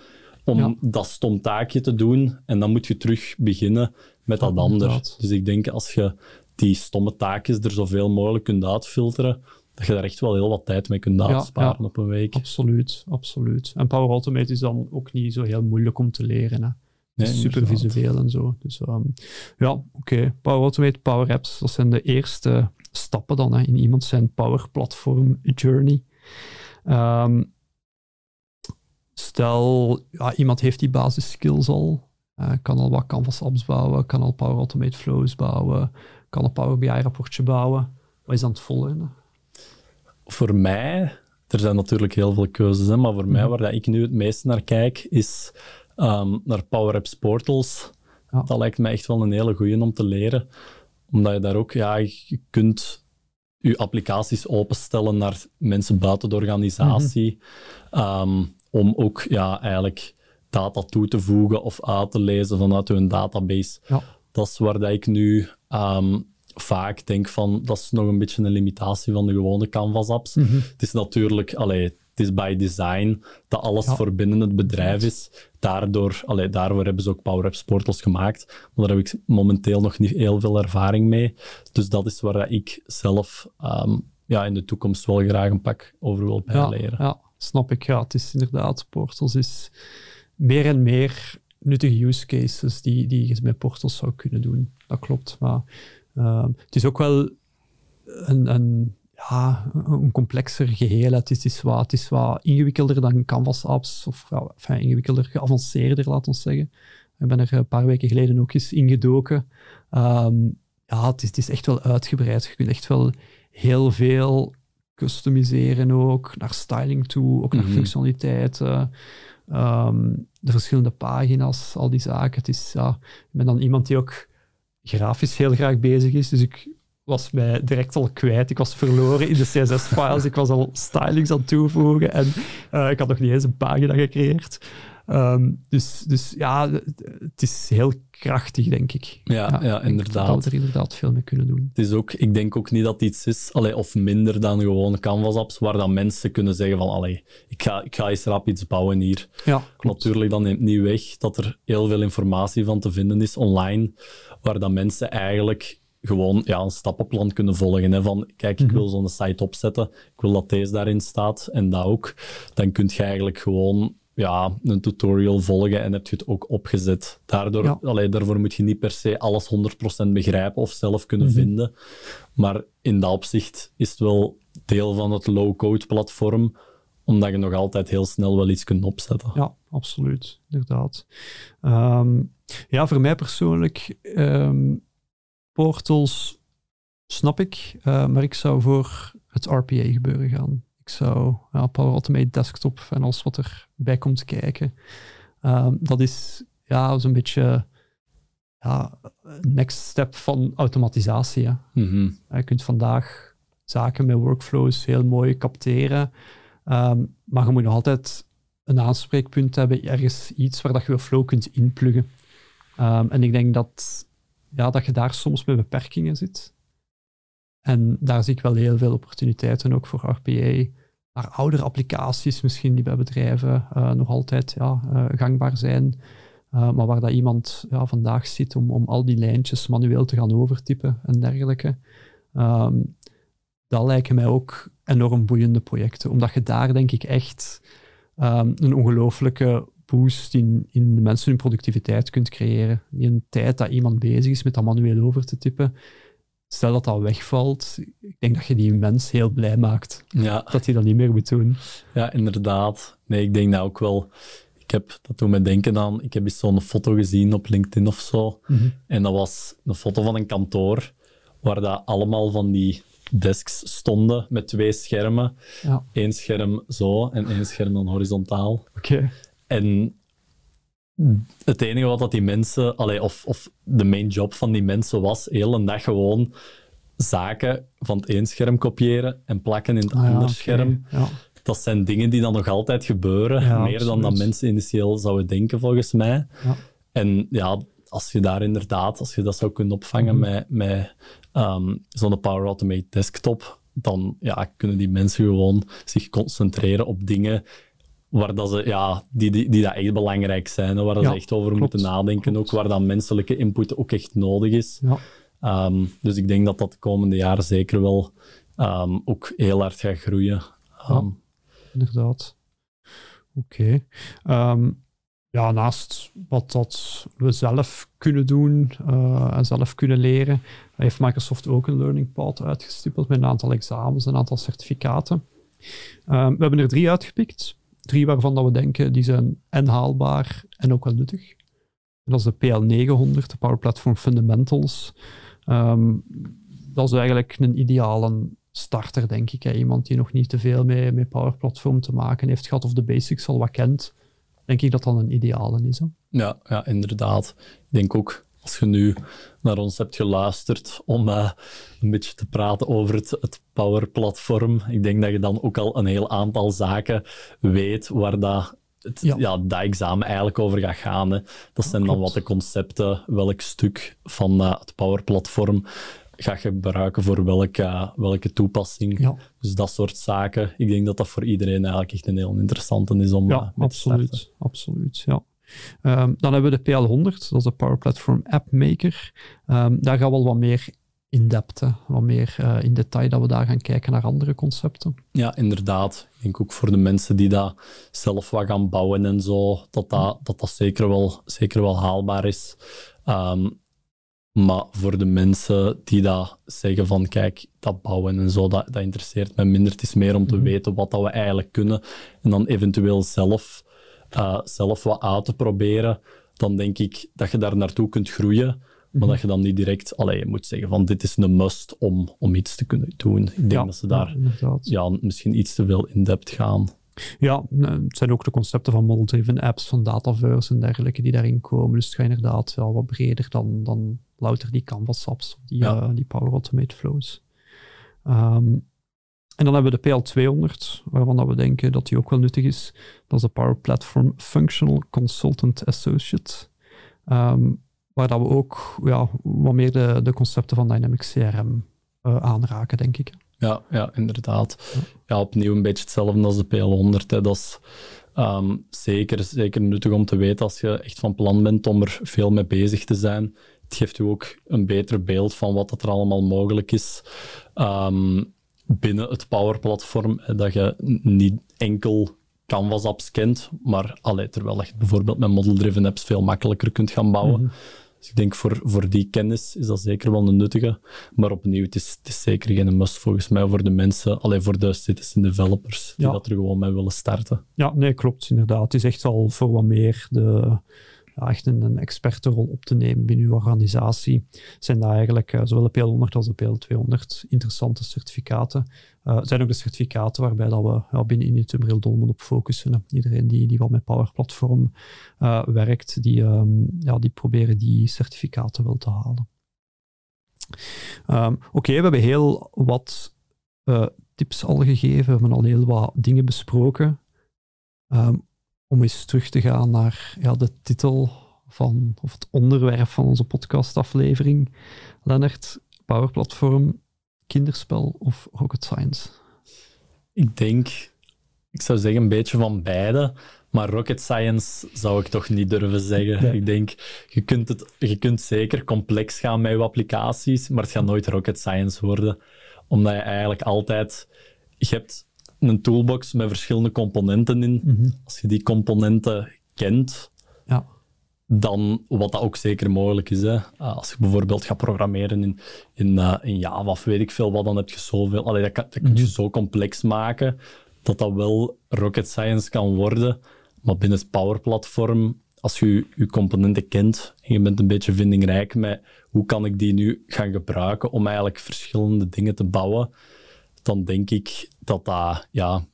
om dat stom taakje te doen. En dan moet je terug beginnen met dat ander. Dus ik denk als je die stomme taakjes er zoveel mogelijk kunt uitfilteren, dat je daar echt wel heel wat tijd mee kunt uitsparen op een week. Absoluut, absoluut. En Power Automate is dan ook niet zo heel moeilijk om te leren. Hè. Nee, super visueel en zo. Dus ehm, ja, oké. Power Automate, Power Apps, dat zijn de eerste stappen dan hè, in iemand zijn Power Platform journey. Ehm, stel, ja, iemand heeft die basisskills al, uh, kan al wat Canvas apps bouwen, kan al Power Automate flows bouwen, kan een Power BI rapportje bouwen. Wat is dan het volgende? Voor mij, er zijn natuurlijk heel veel keuzes, hè, maar voor mij mhm. waar ik nu het meest naar kijk, is um, naar Power Apps portals. Ja. Dat lijkt mij echt wel een hele goeie om te leren. Omdat je daar ook, ja, je kunt je applicaties openstellen naar mensen buiten de organisatie. Mhm. Ehm, om ook ja, eigenlijk data toe te voegen of uit te lezen vanuit hun database. Ja. Dat is waar dat ik nu ehm, vaak denk van, dat is nog een beetje een limitatie van de gewone Canvas-apps. Mhm. Het is natuurlijk, allee, het is by design dat alles voor binnen het bedrijf is. Daardoor, allee, daarvoor hebben ze ook Power Apps portals gemaakt. Maar daar heb ik momenteel nog niet heel veel ervaring mee. Dus dat is waar ik zelf ehm, ja, in de toekomst wel graag een pak over wil bijleren. Ja, ja, snap ik. Ja, het is inderdaad, portals is meer en meer nuttige use cases die, die je met portals zou kunnen doen. Dat klopt. Maar ehm, het is ook wel een, een, ja, een complexer geheel. Het is, wat, het is wat ingewikkelder dan Canvas apps, of ingewikkelder, geavanceerder, laat ons zeggen. Ik ben er een paar weken geleden ook eens ingedoken. Um, ja, het is, het is echt wel uitgebreid. Je kunt echt wel heel veel customiseren ook, naar styling toe, ook naar mhm. functionaliteiten. Ehm, de verschillende pagina's, al die zaken. Het is, ja, ik ben dan iemand die ook grafisch heel graag bezig is, dus ik was mij direct al kwijt. Ik was verloren in de CSS-files. ik was al stylings aan het toevoegen en uh, ik had nog niet eens een pagina gecreëerd. Ehm, dus, dus ja, het is heel krachtig, denk ik. Ja, ja, inderdaad. Dat we er inderdaad veel mee kunnen doen. Het is ook, ik denk ook niet dat iets is, allee, of minder dan gewoon Canvas-apps, waar dan mensen kunnen zeggen van, allee, ik ga, ik ga eens rap iets bouwen hier. Ja, Natuurlijk, dan neemt niet weg dat er heel veel informatie van te vinden is online, waar dan mensen eigenlijk gewoon ja, een stappenplan kunnen volgen. Hè, van, kijk, ik mhm. wil zo'n site opzetten, ik wil dat deze daarin staat en dat ook. Dan kun je eigenlijk gewoon ja, een tutorial volgen en heb je het ook opgezet. Daardoor, ja. daarvoor moet je niet per se alles 100% begrijpen of zelf kunnen mhm. vinden. Maar in dat opzicht is het wel deel van het low-code platform, omdat je nog altijd heel snel wel iets kunt opzetten. Ja, absoluut, inderdaad. Ehm, ja, voor mij persoonlijk, um, portals snap ik, uh, maar ik zou voor het RPA gebeuren gaan. Ik zou ja, Power Automate Desktop en alles wat erbij komt kijken. Um, dat is ja, zo'n beetje ja, next step van automatisatie. Mhm. Je kunt vandaag zaken met workflows heel mooi capteren, um, maar je moet nog altijd een aanspreekpunt hebben, ergens iets waar dat je je flow kunt inpluggen. Um, en ik denk dat, ja, dat je daar soms met beperkingen zit. En daar zie ik wel heel veel opportuniteiten ook voor RPA. Naar oudere applicaties misschien die bij bedrijven uh, nog altijd ja, uh, gangbaar zijn. Uh, maar waar dat iemand ja, vandaag zit om, om al die lijntjes manueel te gaan overtypen en dergelijke. Um, dat lijken mij ook enorm boeiende projecten. Omdat je daar denk ik echt um, een ongelooflijke boost in, in de mensen hun productiviteit kunt creëren. In een tijd dat iemand bezig is met dat manueel over te typen, stel dat dat wegvalt, ik denk dat je die mens heel blij maakt. Ja. Dat hij dat niet meer moet doen. Ja, inderdaad. Nee, ik denk dat ook wel. Ik heb, dat doet me denken aan, ik heb eens zo'n foto gezien op LinkedIn of zo. Mhm. En dat was een foto van een kantoor, waar dat allemaal van die desks stonden met twee schermen. Ja. Eén scherm zo en één scherm dan horizontaal. Oké. En het enige wat dat die mensen, allee, of, of de main job van die mensen was, heel een dag gewoon zaken van het een scherm kopiëren en plakken in het ah, andere scherm. Ja. Dat zijn dingen die dan nog altijd gebeuren, meer dan dat mensen initieel zouden denken, volgens mij. En ja, als je daar inderdaad, als je dat zou kunnen opvangen mhm. met, met um, zo'n Power Automate desktop, dan ja, kunnen die mensen gewoon zich concentreren op dingen waar dat ze, ja, die, die, die dat echt belangrijk zijn, waar dat ze echt over moeten nadenken, ook waar dat menselijke input ook echt nodig is. Ja. Um, dus ik denk dat dat de komende jaren zeker wel um, ook heel hard gaat groeien. Um, inderdaad. Oké. ja, naast wat dat we zelf kunnen doen uh, en zelf kunnen leren, heeft Microsoft ook een learning path uitgestippeld met een aantal examens, een aantal certificaten. We hebben er drie uitgepikt. Drie waarvan dat we denken die zijn en haalbaar en ook wel nuttig. En dat is de PL900, de Power Platform Fundamentals. Um, dat is eigenlijk een ideale starter, denk ik. Hè. Iemand die nog niet te veel met, met Power Platform te maken heeft gehad of de basics al wat kent denk ik dat dat een ideale is. Ja, ja, inderdaad. Ik denk ook, als je nu naar ons hebt geluisterd om uh, een beetje te praten over het, het Power-platform, ik denk dat je dan ook al een heel aantal zaken weet waar dat het, ja. dat examen eigenlijk over gaat gaan. Hè. Dat zijn dan wat de concepten, welk stuk van uh, het Power-platform ga je gebruiken voor welke, welke toepassing. Ja. Dus dat soort zaken. Ik denk dat dat voor iedereen eigenlijk echt een heel interessante is om ja, uh, absoluut, absoluut, ja. Um, dan hebben we de PL100, dat is de Power Platform App Maker. Um, daar gaan we wel wat meer in depth, wat meer uh, in detail dat we daar gaan kijken naar andere concepten. Ja, inderdaad. Ik denk ook voor de mensen die dat zelf wat gaan bouwen en zo, dat dat, dat, dat zeker, wel, zeker wel haalbaar is. Um, maar voor de mensen die dat zeggen van kijk, dat bouwen en zo, dat, dat interesseert me minder. Het is meer om te mhm. weten wat dat we eigenlijk kunnen en dan eventueel zelf, uh, zelf wat uit te proberen. Dan denk ik dat je daar naartoe kunt groeien, maar dat je dan niet direct alleen moet zeggen van dit is een must om, om iets te kunnen doen. Ik denk dat ze daar ja, misschien iets te veel in depth gaan. Ja, het zijn ook de concepten van model-driven apps, van Dataverse en dergelijke die daarin komen. Dus het gaat inderdaad wel wat breder dan, dan louter die Canvas apps, die, uh, die Power Automate flows. Um, en dan hebben we de PL200, waarvan dat we denken dat die ook wel nuttig is. Dat is de Power Platform Functional Consultant Associate. Um, waar dat we ook ja, wat meer de, de concepten van Dynamic CRM uh, aanraken, denk ik. Ja, ja inderdaad. Ja, opnieuw een beetje hetzelfde als de PL100. Hè. Dat is um, zeker, zeker nuttig om te weten als je echt van plan bent om er veel mee bezig te zijn. Het geeft u ook een beter beeld van wat er allemaal mogelijk is um, binnen het Power-platform. Dat je niet enkel Canvas apps kent, maar allee, terwijl je bijvoorbeeld met model-driven apps veel makkelijker kunt gaan bouwen. Mhm. Dus ik denk voor, voor die kennis is dat zeker wel een nuttige. Maar opnieuw, het is, het is zeker geen must volgens mij voor de mensen, alleen voor de citizen developers die dat er gewoon mee willen starten. Ja, nee, klopt inderdaad. Het is echt al voor wat meer de echt een, een expertenrol op te nemen binnen uw organisatie, zijn daar eigenlijk uh, zowel de PL100 als de PL200 interessante certificaten. Uh, zijn ook de certificaten waarbij dat we ja, binnen Inutum Dolmen op focussen. Iedereen die, die wel met Power Platform uh, werkt, die, um, ja, die proberen die certificaten wel te halen. Um, Oké, we hebben heel wat tips al gegeven, we hebben al heel wat dingen besproken. Um, om eens terug te gaan naar ja, de titel van, of het onderwerp van onze podcastaflevering. Lennart, Power Platform, kinderspel of rocket science? Ik denk, ik zou zeggen een beetje van beide. Maar rocket science zou ik toch niet durven zeggen. Ik denk, je kunt, het, je kunt zeker complex gaan met je applicaties, maar het gaat nooit rocket science worden. Omdat je eigenlijk altijd... Je hebt een toolbox met verschillende componenten in. Mhm. Als je die componenten kent, ja. dan wat dat ook zeker mogelijk is. Hè. Ah, als je bijvoorbeeld gaat programmeren in, in, uh, in Java of weet ik veel wat, dan heb je zoveel. Allee, dat, kan, dat kun je mhm. zo complex maken dat dat wel rocket science kan worden. Maar binnen het Power-platform, als je je componenten kent en je bent een beetje vindingrijk met hoe kan ik die nu gaan gebruiken om eigenlijk verschillende dingen te bouwen, dan denk ik dat dat ja,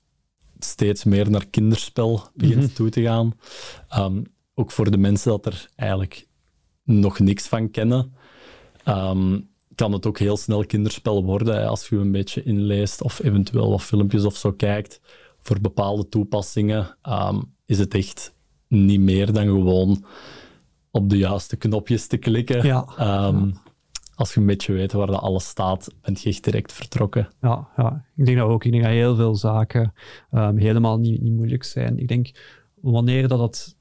steeds meer naar kinderspel begint mhm. toe te gaan. Um, ook voor de mensen dat er eigenlijk nog niks van kennen, um, kan het ook heel snel kinderspel worden. als je een beetje inleest of eventueel wat filmpjes of zo kijkt. Voor bepaalde toepassingen um, is het echt niet meer dan gewoon op de juiste knopjes te klikken. Ja. Als je een beetje weet waar dat alles staat, ben je echt direct vertrokken. Ja, ja, ik denk dat ook. Ik denk dat heel veel zaken um, helemaal niet, niet moeilijk zijn. Ik denk wanneer dat het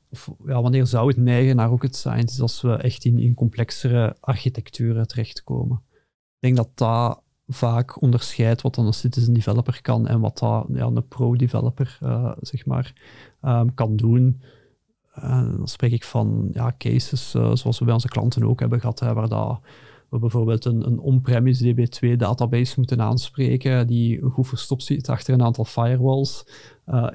ja, wanneer zou het neigen naar rocket science, als we echt in, complexere architecturen terechtkomen. Ik denk dat dat vaak onderscheidt wat dan een citizen developer kan en wat dat, ja, een pro-developer uh, zeg maar, um, kan doen. dan spreek ik van ja, cases zoals we bij onze klanten ook hebben gehad, waar dat we bijvoorbeeld een, een on-premise DB2-database moeten aanspreken die goed verstopt zit achter een aantal firewalls.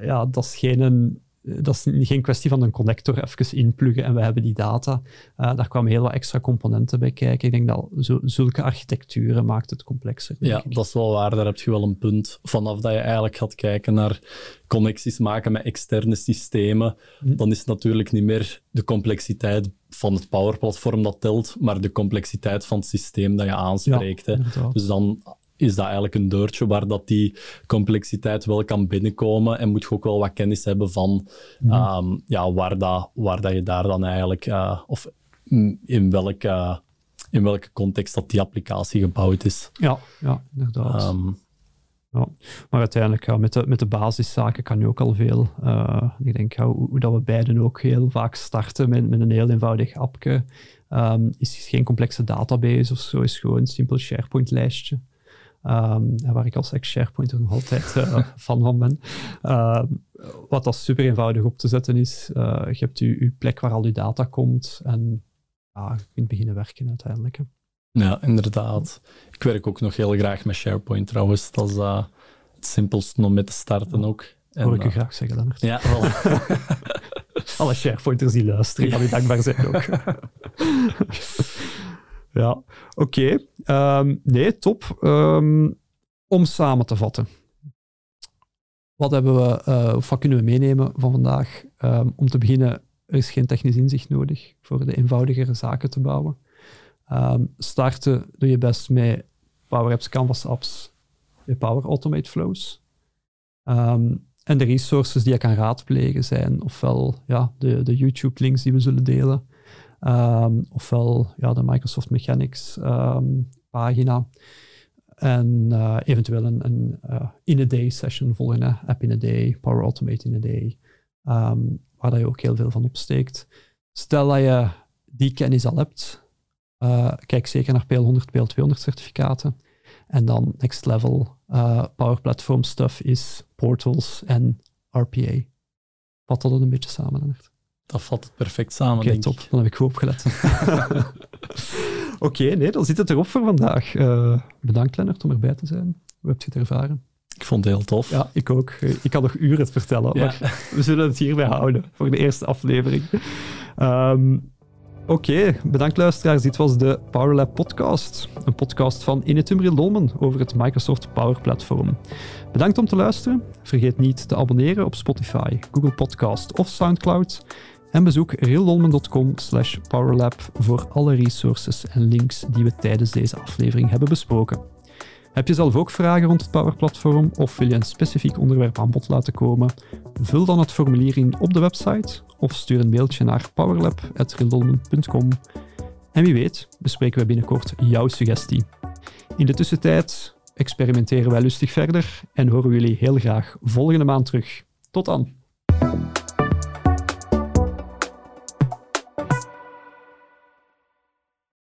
ja, dat is geen dat is geen kwestie van een connector even inpluggen en we hebben die data. Uh, daar kwamen heel wat extra componenten bij kijken. Ik denk dat zulke architecturen maakt het complexer. Ja, dat is wel waar. Daar heb je wel een punt. Vanaf dat je eigenlijk gaat kijken naar connecties maken met externe systemen, hm. dan is het natuurlijk niet meer de complexiteit van het Power-platform dat telt, maar de complexiteit van het systeem dat je aanspreekt. Ja, dus dan is dat eigenlijk een deurtje waar dat die complexiteit wel kan binnenkomen en moet je ook wel wat kennis hebben van mhm. ehm, ja, waar, dat, waar dat je daar dan eigenlijk, uh, of in welke, in welke context dat die applicatie gebouwd is. Ja, ja inderdaad. Um, ja. Maar uiteindelijk, ja, met, de, met de basiszaken kan je ook al veel. Uh, ik denk ja, hoe, hoe, dat we beiden ook heel vaak starten met, met een heel eenvoudig appje. Um, is geen complexe database of zo, is gewoon een simpel SharePoint-lijstje. Um, waar ik als ex-SharePoint nog altijd uh, fan van ben. Uh, wat dat super eenvoudig op te zetten is. Uh, je hebt je, plek waar al je data komt en ja, je kunt beginnen werken uiteindelijk. Hè. Ja, inderdaad. Ik werk ook nog heel graag met SharePoint trouwens. Dat is uh, het simpelste om mee te starten ook. En, Hoor ik u graag zeggen, Lennart. Ja, wel. Alle SharePointers die luisteren, gaan u dankbaar zijn ook. Ja, oké. Ehm, nee, top. Ehm, om samen te vatten. Wat, hebben we, uh, wat kunnen we meenemen van vandaag? Um, om te beginnen, er is geen technisch inzicht nodig voor de eenvoudigere zaken te bouwen. starten doe je best met Power Apps, Canvas Apps, met Power Automate Flows. en de resources die je kan raadplegen zijn ofwel ja, de, de YouTube-links die we zullen delen, Um, ofwel ja, de Microsoft Mechanics um, pagina. En uh, eventueel een, een uh, in-a-day session volgen, app in a day, Power Automate in a day, um, waar je ook heel veel van opsteekt. Stel dat je die kennis al hebt, uh, kijk zeker naar PL100, PL200 certificaten. En dan next level Power Platform stuff is portals en RPA. Vat dat een beetje samen, Lennart? Dat valt het perfect samen, Oké, top. Dan heb ik goed opgelet. Oké, nee, dan zit het erop voor vandaag. Uh, bedankt, Lennart, om erbij te zijn. Hoe heb je het ervaren? Ik vond het heel tof. Ja, ik ook. Ik kan nog uren het vertellen, maar we zullen het hierbij houden voor de eerste aflevering. Um, Oké, bedankt luisteraars. Dit was de PowerLab podcast. Een podcast van Inetumbril Dolmen over het Microsoft Power Platform. Bedankt om te luisteren. Vergeet niet te abonneren op Spotify, Google Podcast of Soundcloud. En bezoek realdolmen.com slash powerlab voor alle resources en links die we tijdens deze aflevering hebben besproken. Heb je zelf ook vragen rond het Power Platform of wil je een specifiek onderwerp aan bod laten komen? Vul dan het formulier in op de website of stuur een mailtje naar powerlab.realdolmen.com. En wie weet bespreken we binnenkort jouw suggestie. In de tussentijd experimenteren wij lustig verder en horen we jullie heel graag volgende maand terug. Tot dan!